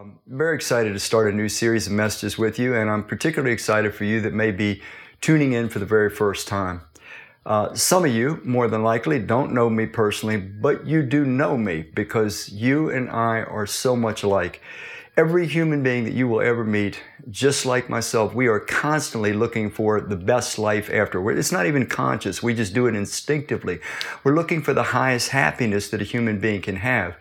I'm very excited to start a new series of messages with you, and I'm particularly excited for you that may be tuning in for the very first time. Uh, some of you, more than likely, don't know me personally, but you do know me because you and I are so much alike. Every human being that you will ever meet, just like myself, we are constantly looking for the best life after. It's not even conscious. We just do it instinctively. We're looking for the highest happiness that a human being can have.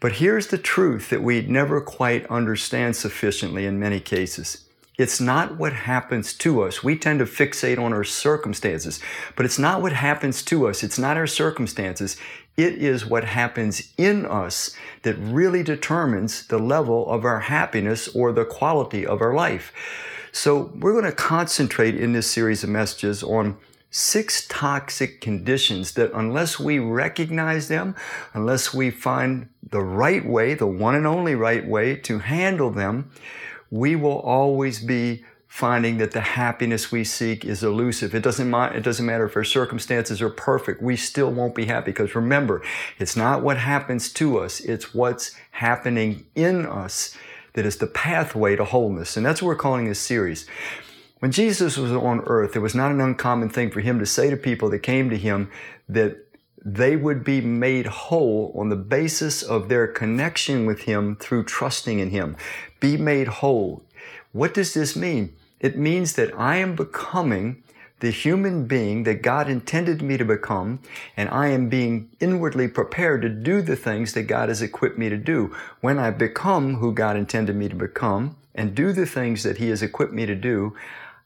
But here's the truth that we never quite understand sufficiently in many cases. It's not what happens to us. We tend to fixate on our circumstances, but it's not what happens to us. It's not our circumstances. It is what happens in us that really determines the level of our happiness or the quality of our life. So we're going to concentrate in this series of messages on six toxic conditions that unless we recognize them, unless we find the right way, the one and only right way to handle them, we will always be finding that the happiness we seek is elusive. It doesn't, it doesn't matter if our circumstances are perfect. We still won't be happy because remember, it's not what happens to us. It's what's happening in us that is the pathway to wholeness. And that's what we're calling this series. When Jesus was on earth, it was not an uncommon thing for him to say to people that came to him that they would be made whole on the basis of their connection with him through trusting in him. Be made whole. What does this mean? It means that I am becoming the human being that God intended me to become, and I am being inwardly prepared to do the things that God has equipped me to do. When I become who God intended me to become and do the things that He has equipped me to do,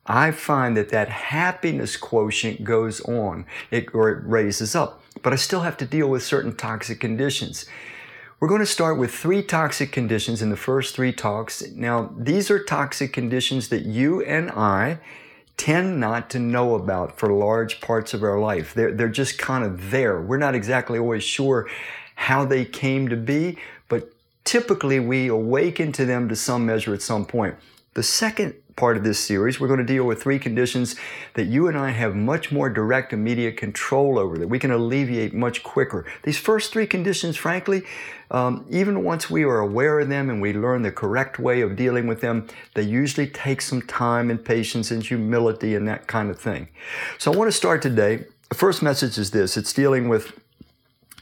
I find that that happiness quotient goes on, it, or it raises up. But I still have to deal with certain toxic conditions. We're going to start with three toxic conditions in the first three talks. Now, these are toxic conditions that you and I tend not to know about for large parts of our life. They're, they're just kind of there. We're not exactly always sure how they came to be, but typically we awaken to them to some measure at some point. The second part of this series, we're going to deal with three conditions that you and I have much more direct, immediate control over, that we can alleviate much quicker. These first three conditions, frankly, um, even once we are aware of them and we learn the correct way of dealing with them, they usually take some time and patience and humility and that kind of thing. So I want to start today. The first message is this it's dealing with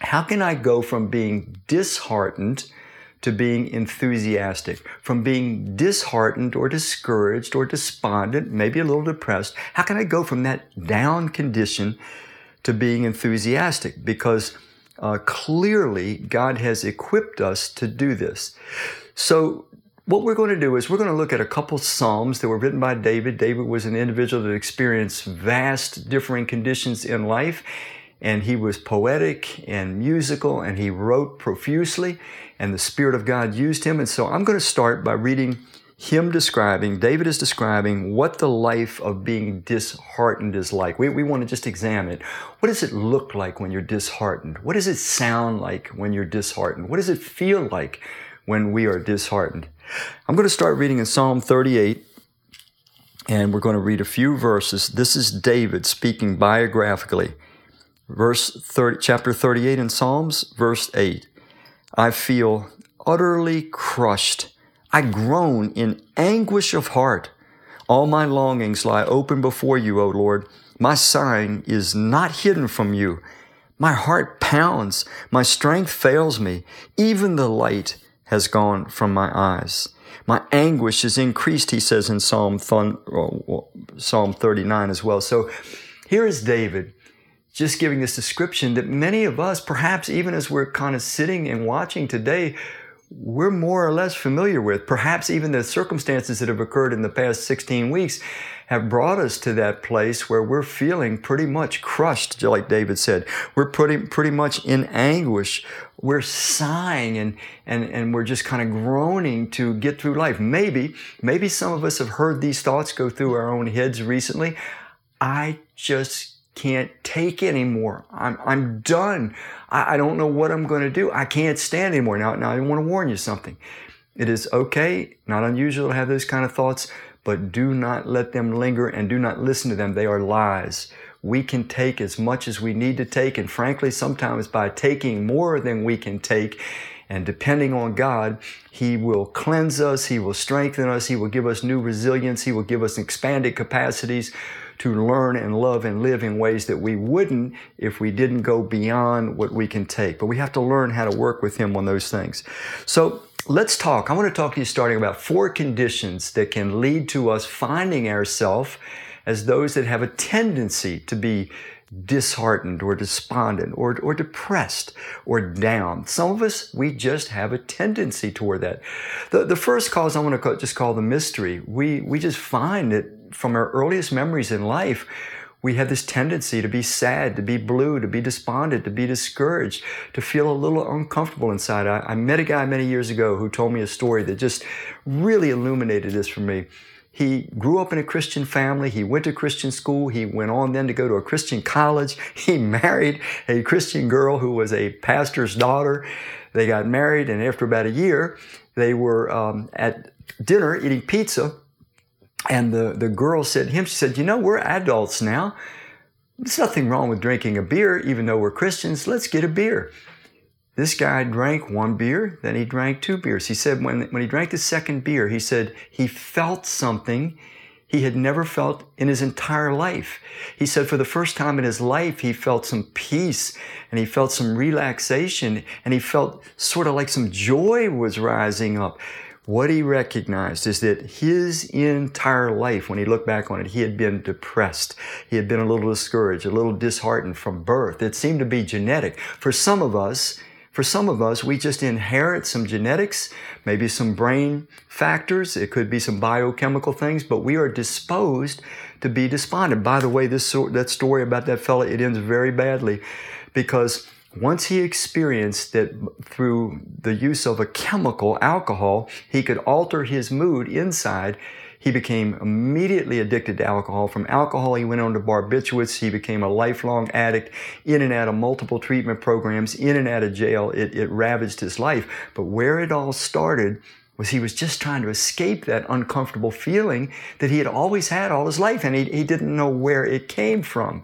how can I go from being disheartened to being enthusiastic, from being disheartened or discouraged or despondent, maybe a little depressed. How can I go from that down condition to being enthusiastic? Because uh, clearly God has equipped us to do this. So what we're going to do is we're going to look at a couple psalms that were written by David. David was an individual that experienced vast differing conditions in life and he was poetic and musical and he wrote profusely and the Spirit of God used him. And so I'm going to start by reading him describing, David is describing what the life of being disheartened is like. We, we want to just examine it. What does it look like when you're disheartened? What does it sound like when you're disheartened? What does it feel like when we are disheartened? I'm going to start reading in Psalm 38 and we're going to read a few verses. This is David speaking biographically verse 30, chapter 38 in Psalms, verse 8. I feel utterly crushed. I groan in anguish of heart. All my longings lie open before you, O Lord. My sighing is not hidden from you. My heart pounds. My strength fails me. Even the light has gone from my eyes. My anguish is increased, he says in Psalm, oh, oh, Psalm 39 as well. So here is David just giving this description that many of us, perhaps even as we're kind of sitting and watching today, we're more or less familiar with. Perhaps even the circumstances that have occurred in the past 16 weeks have brought us to that place where we're feeling pretty much crushed, like David said. We're pretty, pretty much in anguish. We're sighing and, and, and we're just kind of groaning to get through life. Maybe, maybe some of us have heard these thoughts go through our own heads recently. I just can't take anymore. I'm, I'm done. I, I don't know what I'm going to do. I can't stand anymore. Now, now I want to warn you something. It is okay, not unusual to have those kind of thoughts, but do not let them linger and do not listen to them. They are lies. We can take as much as we need to take, and frankly, sometimes by taking more than we can take, And depending on God, He will cleanse us, He will strengthen us, He will give us new resilience, He will give us expanded capacities to learn and love and live in ways that we wouldn't if we didn't go beyond what we can take. But we have to learn how to work with Him on those things. So let's talk. I want to talk to you starting about four conditions that can lead to us finding ourselves as those that have a tendency to be disheartened or despondent or, or depressed or down. Some of us, we just have a tendency toward that. The, the first cause I want to call, just call the mystery. We, we just find that from our earliest memories in life, we have this tendency to be sad, to be blue, to be despondent, to be discouraged, to feel a little uncomfortable inside. I, I met a guy many years ago who told me a story that just really illuminated this for me. He grew up in a Christian family. He went to Christian school. He went on then to go to a Christian college. He married a Christian girl who was a pastor's daughter. They got married, and after about a year, they were um, at dinner eating pizza. And the, the girl said to him, She said, You know, we're adults now. There's nothing wrong with drinking a beer, even though we're Christians. Let's get a beer. This guy drank one beer, then he drank two beers. He said when, when he drank the second beer, he said he felt something he had never felt in his entire life. He said for the first time in his life, he felt some peace and he felt some relaxation and he felt sort of like some joy was rising up. What he recognized is that his entire life, when he looked back on it, he had been depressed. He had been a little discouraged, a little disheartened from birth. It seemed to be genetic. For some of us, for some of us, we just inherit some genetics, maybe some brain factors. It could be some biochemical things, but we are disposed to be despondent. By the way, this that story about that fella, it ends very badly because once he experienced that through the use of a chemical, alcohol, he could alter his mood inside, he became immediately addicted to alcohol. From alcohol, he went on to barbiturates. He became a lifelong addict, in and out of multiple treatment programs, in and out of jail. It, it ravaged his life. But where it all started was he was just trying to escape that uncomfortable feeling that he had always had all his life, and he, he didn't know where it came from.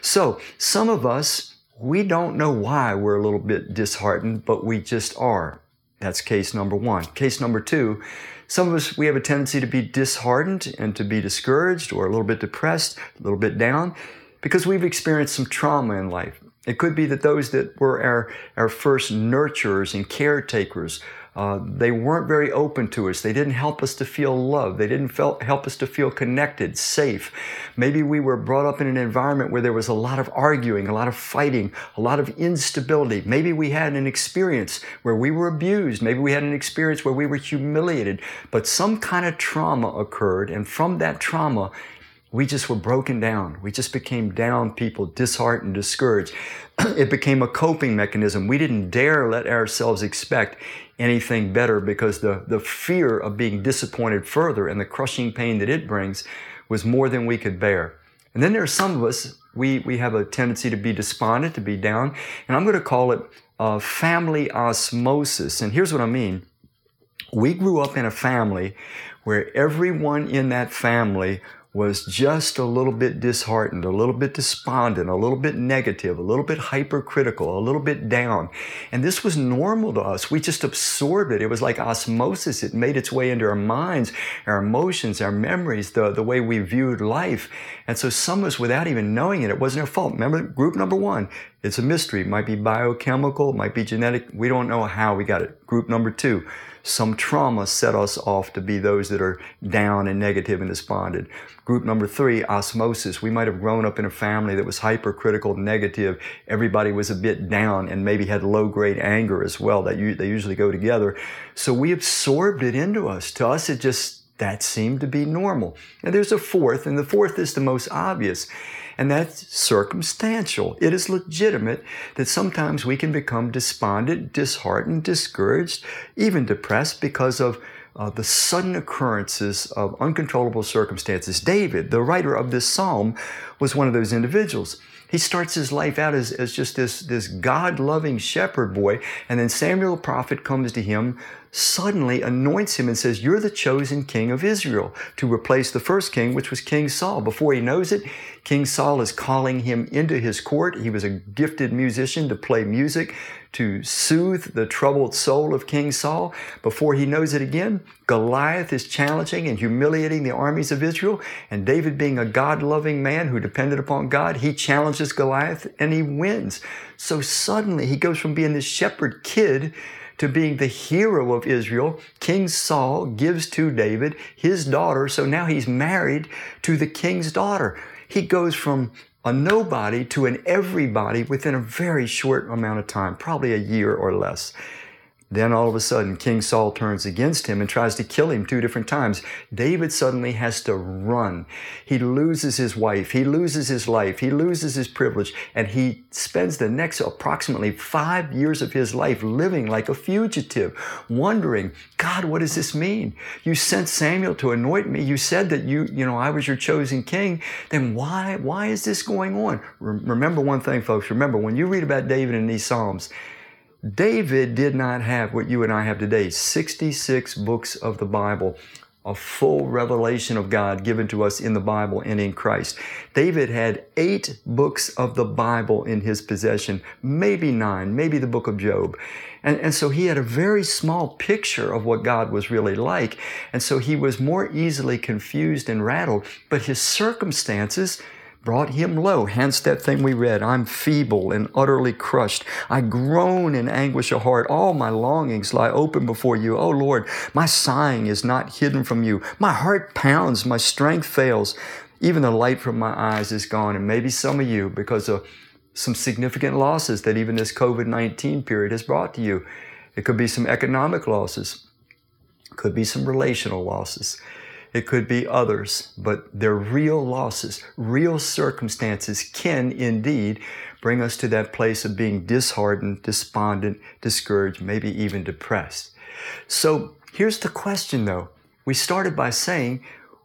So some of us, we don't know why we're a little bit disheartened, but we just are. That's case number one. Case number two, some of us, we have a tendency to be disheartened and to be discouraged or a little bit depressed, a little bit down, because we've experienced some trauma in life. It could be that those that were our, our first nurturers and caretakers uh, they weren't very open to us. They didn't help us to feel loved. They didn't felt, help us to feel connected, safe. Maybe we were brought up in an environment where there was a lot of arguing, a lot of fighting, a lot of instability. Maybe we had an experience where we were abused. Maybe we had an experience where we were humiliated. But some kind of trauma occurred, and from that trauma, we just were broken down. We just became down people, disheartened, discouraged. it became a coping mechanism. We didn't dare let ourselves expect anything better because the, the fear of being disappointed further and the crushing pain that it brings was more than we could bear. And then there are some of us, we, we have a tendency to be despondent, to be down, and I'm going to call it uh, family osmosis. And here's what I mean. We grew up in a family where everyone in that family was just a little bit disheartened, a little bit despondent, a little bit negative, a little bit hypercritical, a little bit down. And this was normal to us. We just absorbed it. It was like osmosis. It made its way into our minds, our emotions, our memories, the, the way we viewed life. And so some of us, without even knowing it, it wasn't our fault. Remember, group number one, it's a mystery. It might be biochemical, it might be genetic. We don't know how we got it. Group number two, some trauma set us off to be those that are down and negative and despondent. Group number three, osmosis. We might have grown up in a family that was hypercritical, negative. Everybody was a bit down and maybe had low grade anger as well. That they usually go together. So we absorbed it into us. To us, it just, that seemed to be normal. And there's a fourth, and the fourth is the most obvious and that's circumstantial. It is legitimate that sometimes we can become despondent, disheartened, discouraged, even depressed because of uh, the sudden occurrences of uncontrollable circumstances. David, the writer of this psalm, was one of those individuals. He starts his life out as, as just this, this God loving shepherd boy. And then Samuel the prophet comes to him, suddenly anoints him and says, You're the chosen king of Israel to replace the first king, which was King Saul. Before he knows it, King Saul is calling him into his court. He was a gifted musician to play music to soothe the troubled soul of King Saul. Before he knows it again, Goliath is challenging and humiliating the armies of Israel. And David, being a God loving man who depended upon God, he challenges Goliath and he wins. So suddenly he goes from being this shepherd kid to being the hero of Israel. King Saul gives to David his daughter. So now he's married to the king's daughter. He goes from a nobody to an everybody within a very short amount of time, probably a year or less. Then all of a sudden, King Saul turns against him and tries to kill him two different times. David suddenly has to run. He loses his wife. He loses his life. He loses his privilege. And he spends the next approximately five years of his life living like a fugitive, wondering, God, what does this mean? You sent Samuel to anoint me. You said that you, you know, I was your chosen king. Then why, why is this going on? Remember one thing, folks. Remember, when you read about David in these Psalms, David did not have what you and I have today 66 books of the Bible, a full revelation of God given to us in the Bible and in Christ. David had eight books of the Bible in his possession, maybe nine, maybe the book of Job. And, and so he had a very small picture of what God was really like. And so he was more easily confused and rattled, but his circumstances brought him low. Hence that thing we read I'm feeble and utterly crushed. I groan in anguish of heart. All my longings lie open before you. O oh Lord, my sighing is not hidden from you. My heart pounds, my strength fails. Even the light from my eyes is gone. And maybe some of you, because of some significant losses that even this COVID 19 period has brought to you. It could be some economic losses, could be some relational losses. It could be others, but their real losses, real circumstances can indeed bring us to that place of being disheartened, despondent, discouraged, maybe even depressed. So here's the question though. We started by saying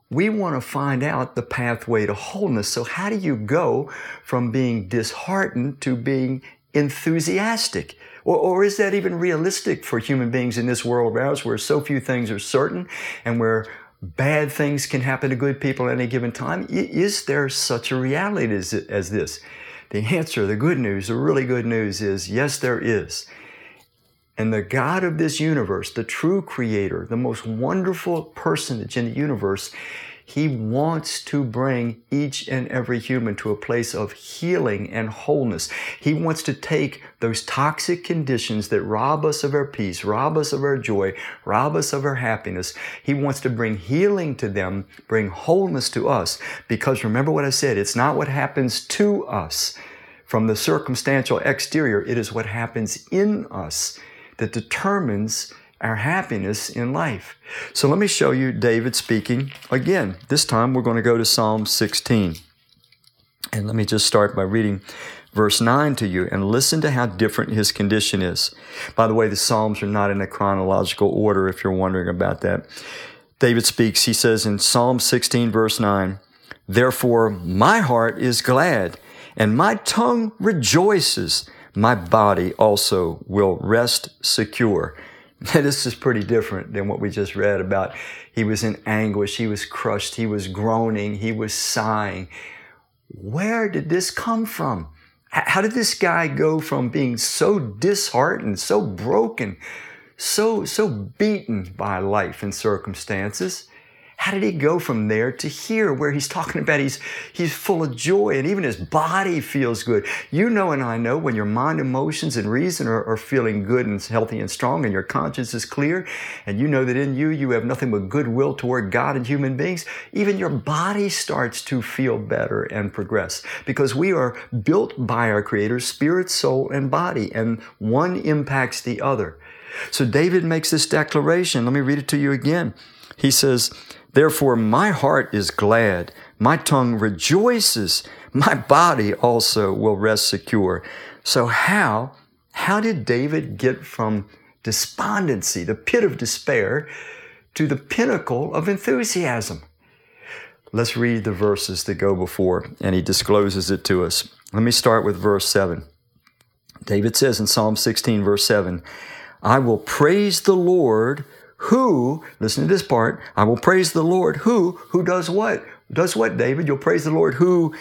we want to find out the pathway to wholeness. So how do you go from being disheartened to being enthusiastic? Or, or, is that even realistic for human beings in this world where so few things are certain and where bad things can happen to good people at any given time? Is there such a reality as, as this? The answer, the good news, the really good news is yes, there is. And the God of this universe, the true creator, the most wonderful personage in the universe, he wants to bring each and every human to a place of healing and wholeness. He wants to take those toxic conditions that rob us of our peace, rob us of our joy, rob us of our happiness. He wants to bring healing to them, bring wholeness to us. Because remember what I said, it's not what happens to us from the circumstantial exterior, it is what happens in us that determines our happiness in life. So let me show you David speaking again. This time we're going to go to Psalm 16. And let me just start by reading verse 9 to you and listen to how different his condition is. By the way, the Psalms are not in a chronological order if you're wondering about that. David speaks, he says in Psalm 16, verse 9, Therefore my heart is glad, and my tongue rejoices. My body also will rest secure. this is pretty different than what we just read about. He was in anguish, he was crushed, he was groaning, he was sighing. Where did this come from? How did this guy go from being so disheartened, so broken, so, so beaten by life and circumstances? How did he go from there to here where he's talking about he's, he's full of joy and even his body feels good? You know, and I know when your mind, emotions, and reason are, are feeling good and healthy and strong and your conscience is clear and you know that in you you have nothing but goodwill toward God and human beings, even your body starts to feel better and progress because we are built by our Creator, spirit, soul, and body, and one impacts the other. So David makes this declaration. Let me read it to you again. He says, Therefore, my heart is glad, my tongue rejoices, my body also will rest secure. So, how, how did David get from despondency, the pit of despair, to the pinnacle of enthusiasm? Let's read the verses that go before, and he discloses it to us. Let me start with verse 7. David says in Psalm 16, verse 7, I will praise the Lord who, listen to this part, I will praise the Lord who, who does what? Does what, David? You'll praise the Lord who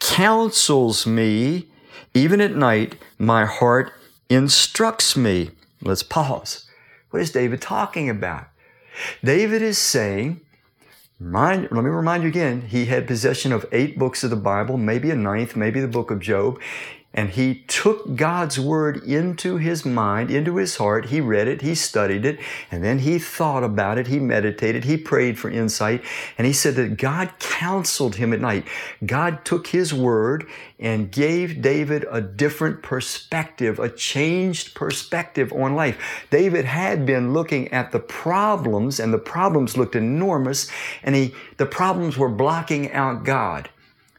counsels me. Even at night, my heart instructs me. Let's pause. What is David talking about? David is saying, Mind, let me remind you again, he had possession of eight books of the Bible, maybe a ninth, maybe the book of Job. And he took God's word into his mind, into his heart. He read it, he studied it, and then he thought about it, he meditated, he prayed for insight, and he said that God counseled him at night. God took his word and gave David a different perspective, a changed perspective on life. David had been looking at the problems, and the problems looked enormous, and he, the problems were blocking out God.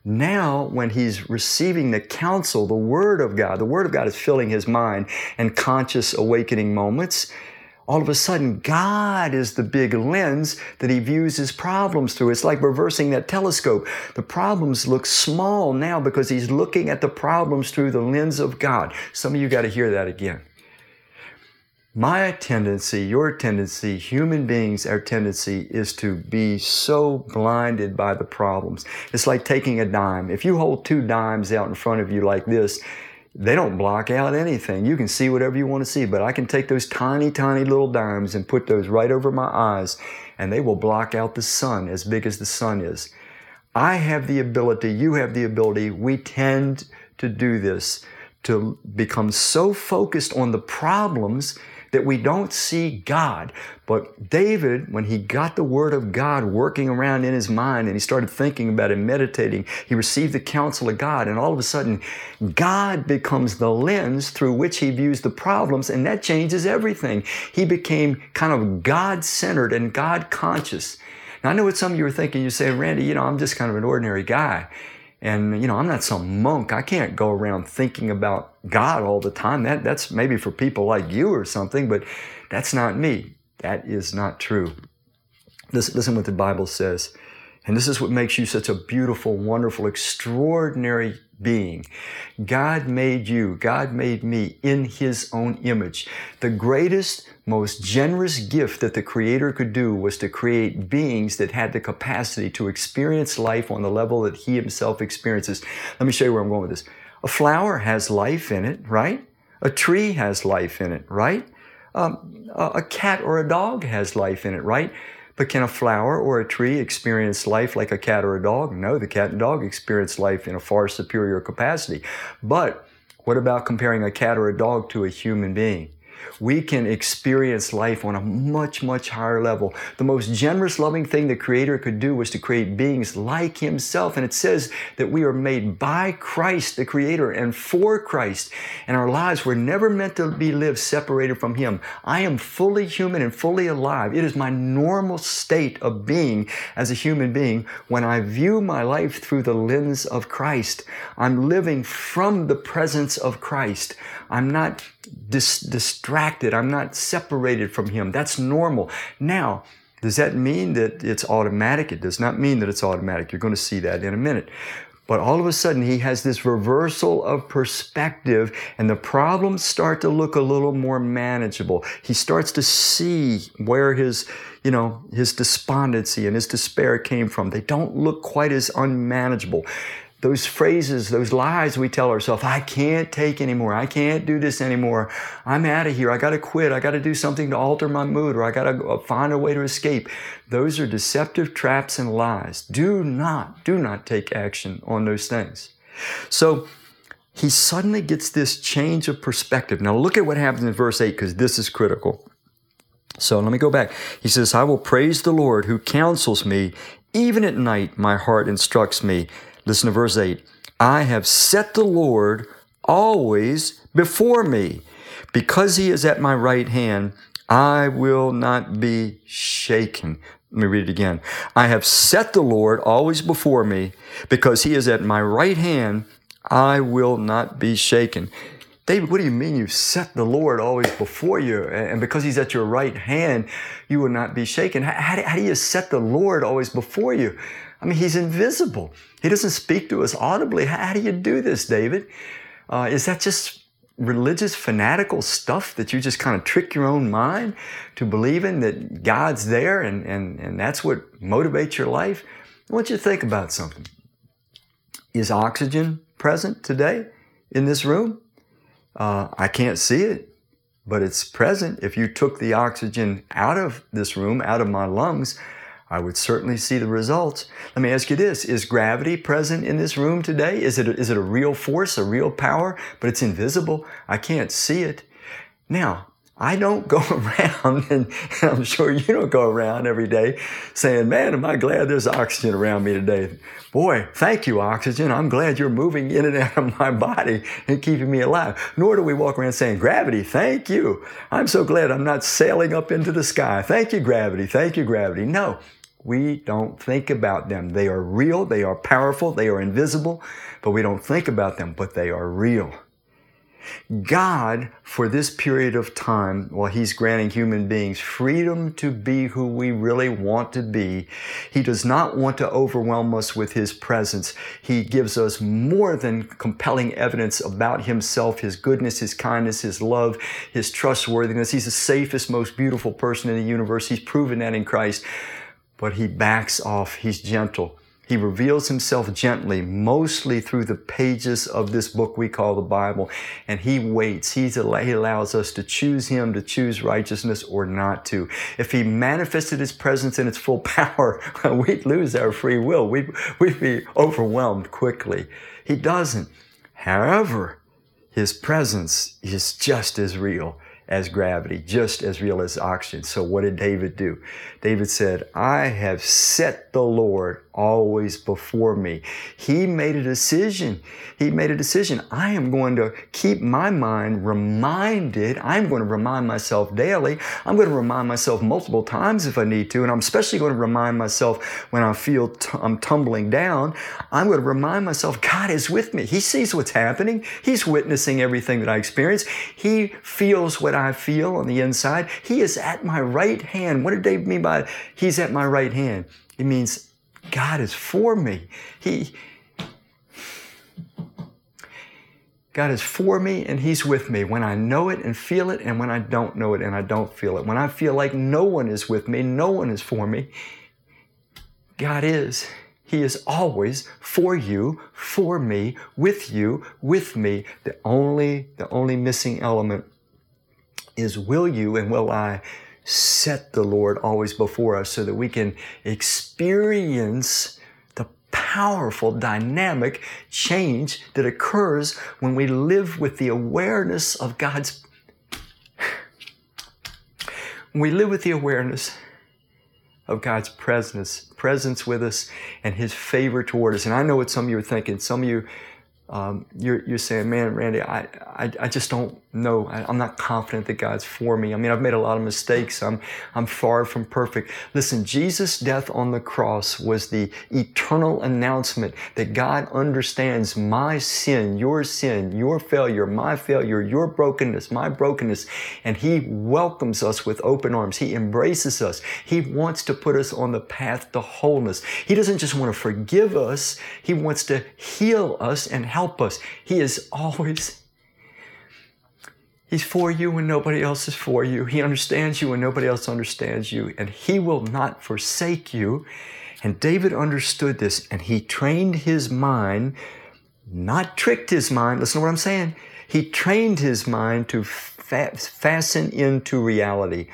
Now, when he's receiving the counsel, the Word of God, the Word of God is filling his mind and conscious awakening moments. All of a sudden, God is the big lens that he views his problems through. It's like reversing that telescope. The problems look small now because he's looking at the problems through the lens of God. Some of you got to hear that again. My tendency, your tendency, human beings, our tendency is to be so blinded by the problems. It's like taking a dime. If you hold two dimes out in front of you like this, they don't block out anything. You can see whatever you want to see, but I can take those tiny, tiny little dimes and put those right over my eyes, and they will block out the sun as big as the sun is. I have the ability, you have the ability, we tend to do this, to become so focused on the problems that we don't see God. But David, when he got the word of God working around in his mind and he started thinking about it, meditating, he received the counsel of God. And all of a sudden, God becomes the lens through which he views the problems, and that changes everything. He became kind of God centered and God conscious. Now, I know what some of you are thinking. You say, Randy, you know, I'm just kind of an ordinary guy. And, you know, I'm not some monk. I can't go around thinking about God all the time. That, that's maybe for people like you or something, but that's not me. That is not true. Listen, listen what the Bible says. And this is what makes you such a beautiful, wonderful, extraordinary being. God made you, God made me in His own image. The greatest, most generous gift that the Creator could do was to create beings that had the capacity to experience life on the level that He Himself experiences. Let me show you where I'm going with this. A flower has life in it, right? A tree has life in it, right? Um, a cat or a dog has life in it, right? But can a flower or a tree experience life like a cat or a dog? No, the cat and dog experience life in a far superior capacity. But what about comparing a cat or a dog to a human being? We can experience life on a much, much higher level. The most generous, loving thing the Creator could do was to create beings like Himself. And it says that we are made by Christ, the Creator, and for Christ. And our lives were never meant to be lived separated from Him. I am fully human and fully alive. It is my normal state of being as a human being when I view my life through the lens of Christ. I'm living from the presence of Christ. I'm not dis- distracted. I'm not separated from Him. That's normal. Now, does that mean that it's automatic? It does not mean that it's automatic. You're going to see that in a minute. But all of a sudden, he has this reversal of perspective, and the problems start to look a little more manageable. He starts to see where his, you know, his despondency and his despair came from. They don't look quite as unmanageable those phrases, those lies we tell ourselves, I can't take anymore. I can't do this anymore. I'm out of here. I got to quit. I got to do something to alter my mood or I got to uh, find a way to escape. Those are deceptive traps and lies. Do not, do not take action on those things. So he suddenly gets this change of perspective. Now look at what happens in verse 8 because this is critical. So let me go back. He says, I will praise the Lord who counsels me. Even at night, my heart instructs me. Listen to verse 8. I have set the Lord always before me. Because he is at my right hand, I will not be shaken. Let me read it again. I have set the Lord always before me. Because he is at my right hand, I will not be shaken. David, what do you mean you set the Lord always before you? And because he's at your right hand, you will not be shaken. How, how do you set the Lord always before you? I mean, He's invisible. He doesn't speak to us audibly. How do you do this, David? Uh, is that just religious, fanatical stuff that you just kind of trick your own mind to believing that God's there and, and, and that's what motivates your life? I want you to think about something. Is oxygen present today in this room? Uh, I can't see it, but it's present. If you took the oxygen out of this room, out of my lungs, I would certainly see the results. Let me ask you this Is gravity present in this room today? Is it a, is it a real force, a real power, but it's invisible? I can't see it. Now, I don't go around, and I'm sure you don't go around every day saying, Man, am I glad there's oxygen around me today. Boy, thank you, oxygen. I'm glad you're moving in and out of my body and keeping me alive. Nor do we walk around saying, Gravity, thank you. I'm so glad I'm not sailing up into the sky. Thank you, gravity. Thank you, gravity. No, we don't think about them. They are real, they are powerful, they are invisible, but we don't think about them, but they are real. God, for this period of time, while He's granting human beings freedom to be who we really want to be, He does not want to overwhelm us with His presence. He gives us more than compelling evidence about Himself, His goodness, His kindness, His love, His trustworthiness. He's the safest, most beautiful person in the universe. He's proven that in Christ. But He backs off. He's gentle. He reveals himself gently, mostly through the pages of this book we call the Bible. And he waits. He's, he allows us to choose him, to choose righteousness or not to. If he manifested his presence in its full power, we'd lose our free will. We'd, we'd be overwhelmed quickly. He doesn't. However, his presence is just as real as gravity, just as real as oxygen. So what did David do? David said, I have set the Lord always before me. He made a decision. He made a decision. I am going to keep my mind reminded. I'm going to remind myself daily. I'm going to remind myself multiple times if I need to. And I'm especially going to remind myself when I feel t- I'm tumbling down. I'm going to remind myself God is with me. He sees what's happening. He's witnessing everything that I experience. He feels what I feel on the inside. He is at my right hand. What did David mean by He's at my right hand? It means God is for me. He, God is for me and He's with me when I know it and feel it and when I don't know it and I don't feel it. When I feel like no one is with me, no one is for me, God is. He is always for you, for me, with you, with me. The only, the only missing element is will you and will I set the Lord always before us so that we can experience the powerful dynamic change that occurs when we live with the awareness of God's we live with the awareness of God's presence, presence with us, and His favor toward us. And I know what some of you are thinking. Some of you um, you're, you're saying, man, Randy, I, I, I just don't know. I, am not confident that God's for me. I mean, I've made a lot of mistakes. I'm, I'm far from perfect. Listen, Jesus' death on the cross was the eternal announcement that God understands my sin, your sin, your failure, my failure, your brokenness, my brokenness, and He welcomes us with open arms. He embraces us. He wants to put us on the path to wholeness. He doesn't just want to forgive us. He wants to heal us and help help us. He is always, He's for you when nobody else is for you. He understands you when nobody else understands you, and He will not forsake you. And David understood this, and he trained his mind, not tricked his mind. Listen to what I'm saying. He trained his mind to fa- fasten into reality.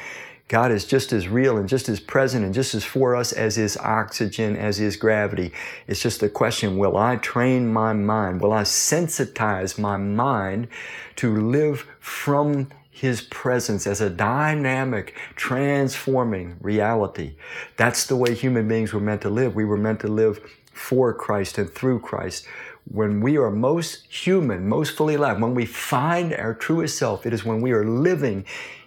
God is just as real and just as present and just as for us as is oxygen, as is gravity. It's just a question, will I train my mind? Will I sensitize my mind to live from his presence as a dynamic, transforming reality. That's the way human beings were meant to live. We were meant to live for Christ and through Christ. When we are most human, most fully alive, when we find our truest self, it is when we are living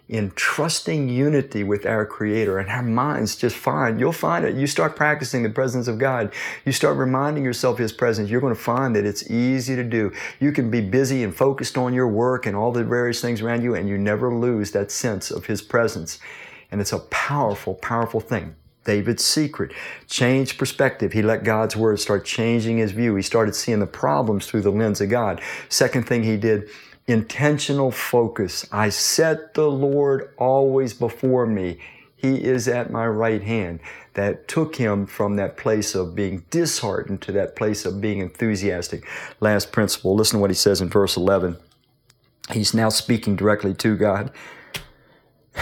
in trusting unity with our Creator and our minds just find, you'll find it. You start practicing the presence of God. You start reminding yourself His presence. You're going to find that it's easy to do. You can be busy and focused on your work and all the various things around you, and you never lose that sense of His presence. And it's a powerful, powerful thing. David's secret. Change perspective. He let God's word start changing his view. He started seeing the problems through the lens of God. Second thing he did, intentional focus. I set the Lord always before me. He is at my right hand. That took him from that place of being disheartened to that place of being enthusiastic. Last principle, listen to what he says in verse 11. He's now speaking directly to God.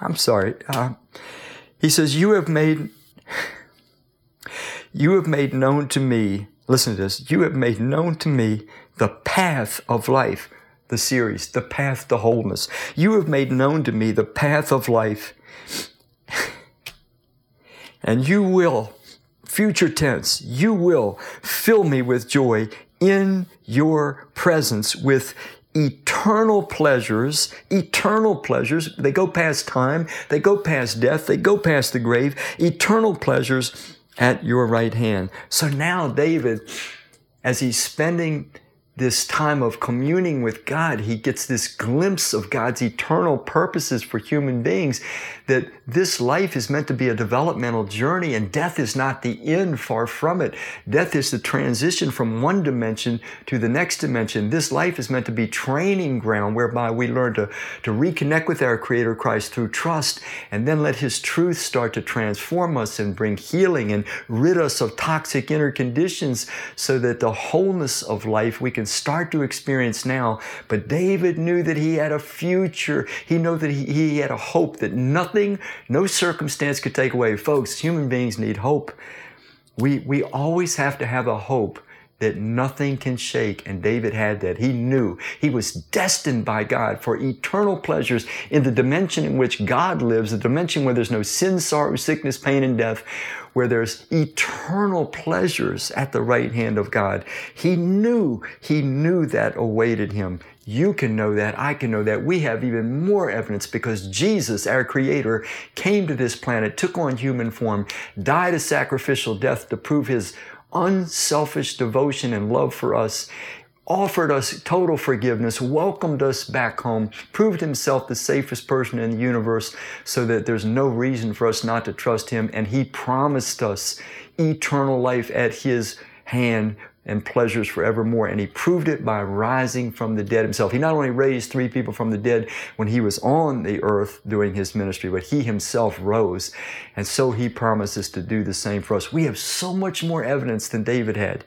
I'm sorry. Uh, he says, You have made you have made known to me, listen to this, you have made known to me the path of life, the series, the path to wholeness. You have made known to me the path of life. and you will, future tense, you will fill me with joy in your presence with eternal pleasures, eternal pleasures. They go past time, they go past death, they go past the grave, eternal pleasures at your right hand. So now David, as he's spending this time of communing with God, he gets this glimpse of God's eternal purposes for human beings that this life is meant to be a developmental journey and death is not the end, far from it. Death is the transition from one dimension to the next dimension. This life is meant to be training ground whereby we learn to, to reconnect with our Creator Christ through trust and then let His truth start to transform us and bring healing and rid us of toxic inner conditions so that the wholeness of life we can start to experience now. But David knew that he had a future. He knew that he, he had a hope that nothing nothing, no circumstance could take away. Folks, human beings need hope. We, we always have to have a hope that nothing can shake. And David had that. He knew he was destined by God for eternal pleasures in the dimension in which God lives, the dimension where there's no sin, sorrow, sickness, pain, and death, where there's eternal pleasures at the right hand of God. He knew, he knew that awaited him. You can know that. I can know that. We have even more evidence because Jesus, our Creator, came to this planet, took on human form, died a sacrificial death to prove His unselfish devotion and love for us offered us total forgiveness, welcomed us back home, proved himself the safest person in the universe so that there's no reason for us not to trust him. And he promised us eternal life at his hand and pleasures forevermore. And he proved it by rising from the dead himself. He not only raised three people from the dead when he was on the earth doing his ministry, but he himself rose. And so he promises to do the same for us. We have so much more evidence than David had.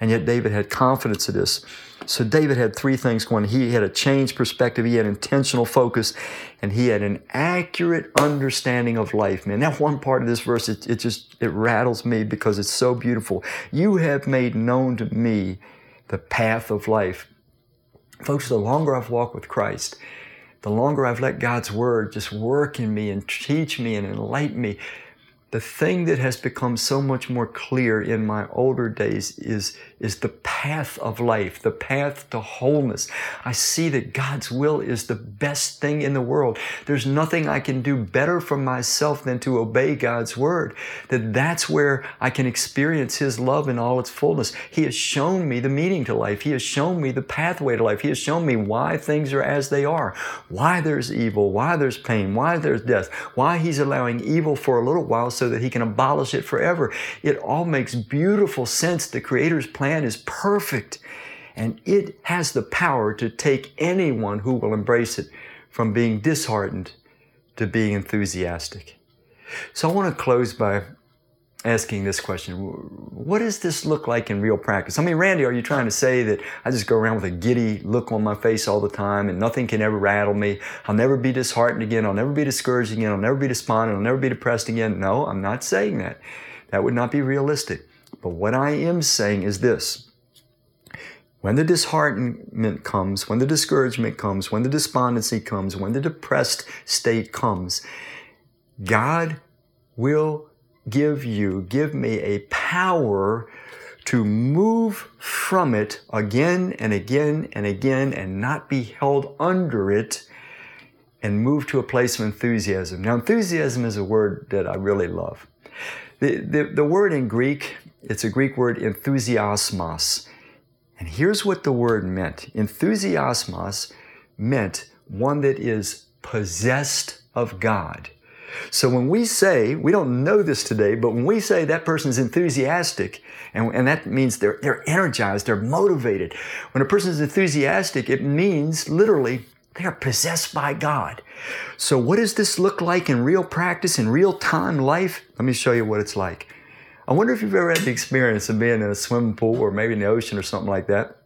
And yet David had confidence in this. So David had three things going. He had a changed perspective. He had intentional focus and he had an accurate understanding of life, man. That one part of this verse, it, it just, it rattles me because it's so beautiful. You have made known to me the path of life. Folks, the longer I've walked with Christ, the longer I've let God's word just work in me and teach me and enlighten me, the thing that has become so much more clear in my older days is, is the path of life, the path to wholeness. I see that God's will is the best thing in the world. There's nothing I can do better for myself than to obey God's word. That that's where I can experience His love in all its fullness. He has shown me the meaning to life. He has shown me the pathway to life. He has shown me why things are as they are, why there's evil, why there's pain, why there's death, why He's allowing evil for a little while so that he can abolish it forever. It all makes beautiful sense. The Creator's plan is perfect and it has the power to take anyone who will embrace it from being disheartened to being enthusiastic. So I want to close by asking this question What does this look like in real practice? I mean, Randy, are you trying to say that I just go around with a giddy look on my face all the time and nothing can ever rattle me? I'll never be disheartened again. I'll never be discouraged again. I'll never be despondent. I'll never be depressed again. No, I'm not saying that. That would not be realistic. But what I am saying is this. When the disheartenment comes, when the discouragement comes, when the despondency comes, when the depressed state comes, God will give you, give me a power to move from it again and again and again and not be held under it and move to a place of enthusiasm. Now, enthusiasm is a word that I really love. The, the, the word in Greek, it's a Greek word enthusiasmos. And here's what the word meant. Enthusiasmos meant one that is possessed of God. So when we say, we don't know this today, but when we say that person's enthusiastic, and, and that means they're, they're energized, they're motivated. When a person is enthusiastic, it means literally they are possessed by God. So what does this look like in real practice, in real time life? Let me show you what it's like. I wonder if you've ever had the experience of being in a swimming pool or maybe in the ocean or something like that.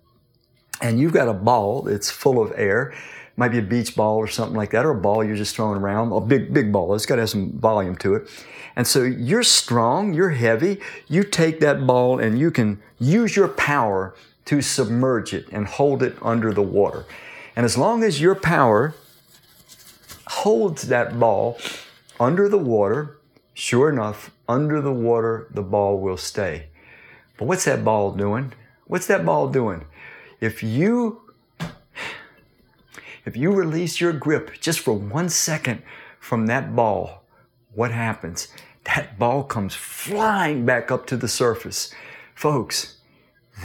And you've got a ball that's full of air might be a beach ball or something like that, or a ball you're just throwing around, a big, big ball. It's got to have some volume to it. And so you're strong, you're heavy. You take that ball and you can use your power to submerge it and hold it under the water. And as long as your power holds that ball under the water, sure enough, under the water, the ball will stay. But what's that ball doing? What's that ball doing? If you if you release your grip just for one second from that ball, what happens? That ball comes flying back up to the surface. Folks,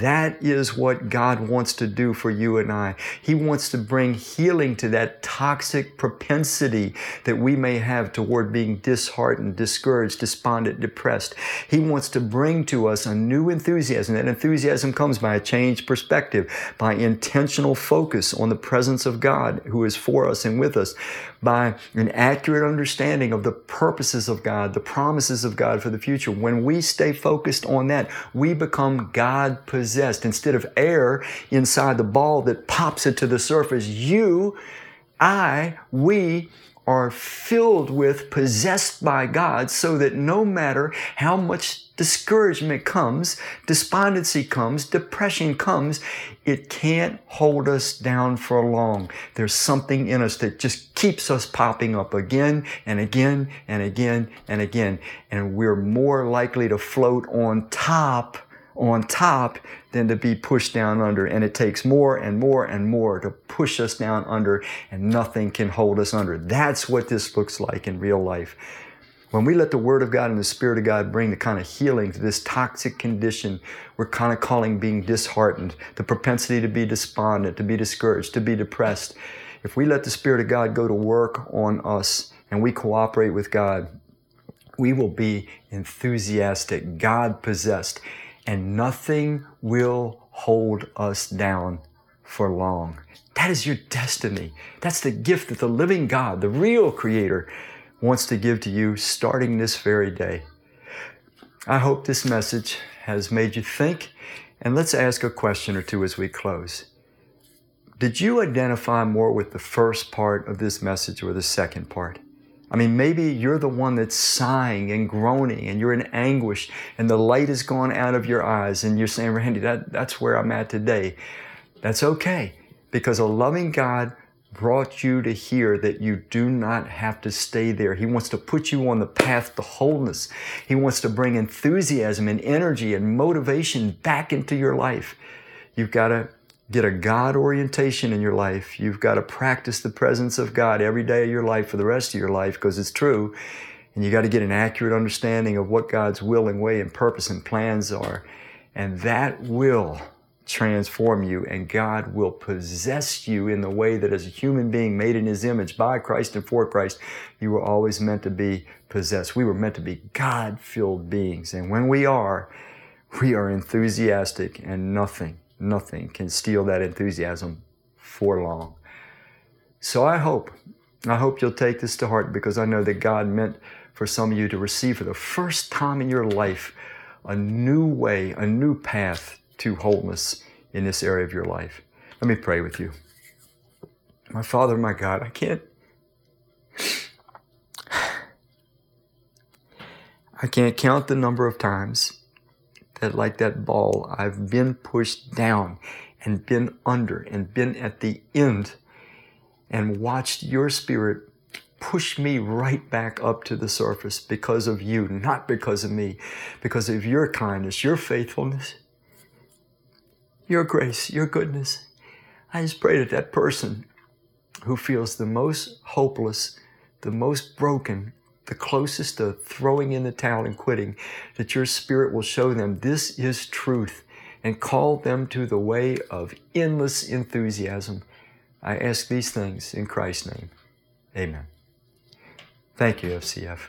that is what God wants to do for you and I. He wants to bring healing to that toxic propensity that we may have toward being disheartened, discouraged, despondent, depressed. He wants to bring to us a new enthusiasm. That enthusiasm comes by a changed perspective, by intentional focus on the presence of God who is for us and with us, by an accurate understanding of the purposes of God, the promises of God for the future. When we stay focused on that, we become God possessed. Instead of air inside the ball that pops it to the surface, you, I, we are filled with, possessed by God, so that no matter how much discouragement comes, despondency comes, depression comes, it can't hold us down for long. There's something in us that just keeps us popping up again and again and again and again. And we're more likely to float on top on top than to be pushed down under. And it takes more and more and more to push us down under, and nothing can hold us under. That's what this looks like in real life. When we let the Word of God and the Spirit of God bring the kind of healing to this toxic condition, we're kind of calling being disheartened, the propensity to be despondent, to be discouraged, to be depressed. If we let the Spirit of God go to work on us and we cooperate with God, we will be enthusiastic, God possessed and nothing will hold us down for long. That is your destiny. That's the gift that the living God, the real Creator, wants to give to you starting this very day. I hope this message has made you think, and let's ask a question or two as we close. Did you identify more with the first part of this message or the second part? I mean, maybe you're the one that's sighing and groaning and you're in anguish and the light has gone out of your eyes and you're saying, Randy, that, that's where I'm at today. That's okay because a loving God brought you to hear that you do not have to stay there. He wants to put you on the path to wholeness. He wants to bring enthusiasm and energy and motivation back into your life. You've got to get a God orientation in your life. You've got to practice the presence of God every day of your life for the rest of your life because it's true. And you got to get an accurate understanding of what God's will and way and purpose and plans are. And that will transform you and God will possess you in the way that as a human being made in his image by Christ and for Christ, you were always meant to be possessed. We were meant to be God-filled beings. And when we are, we are enthusiastic and nothing nothing can steal that enthusiasm for long. So I hope, I hope you'll take this to heart because I know that God meant for some of you to receive for the first time in your life a new way, a new path to wholeness in this area of your life. Let me pray with you. My Father, my God, I can't. I can't count the number of times that like that ball, I've been pushed down and been under and been at the end and watched your spirit push me right back up to the surface because of you, not because of me, because of your kindness, your faithfulness, your grace, your goodness. I just pray that that person who feels the most hopeless, the most broken, the closest to throwing in the towel and quitting, that your spirit will show them this is truth and call them to the way of endless enthusiasm. I ask these things in Christ's name. Amen. Thank you, FCF.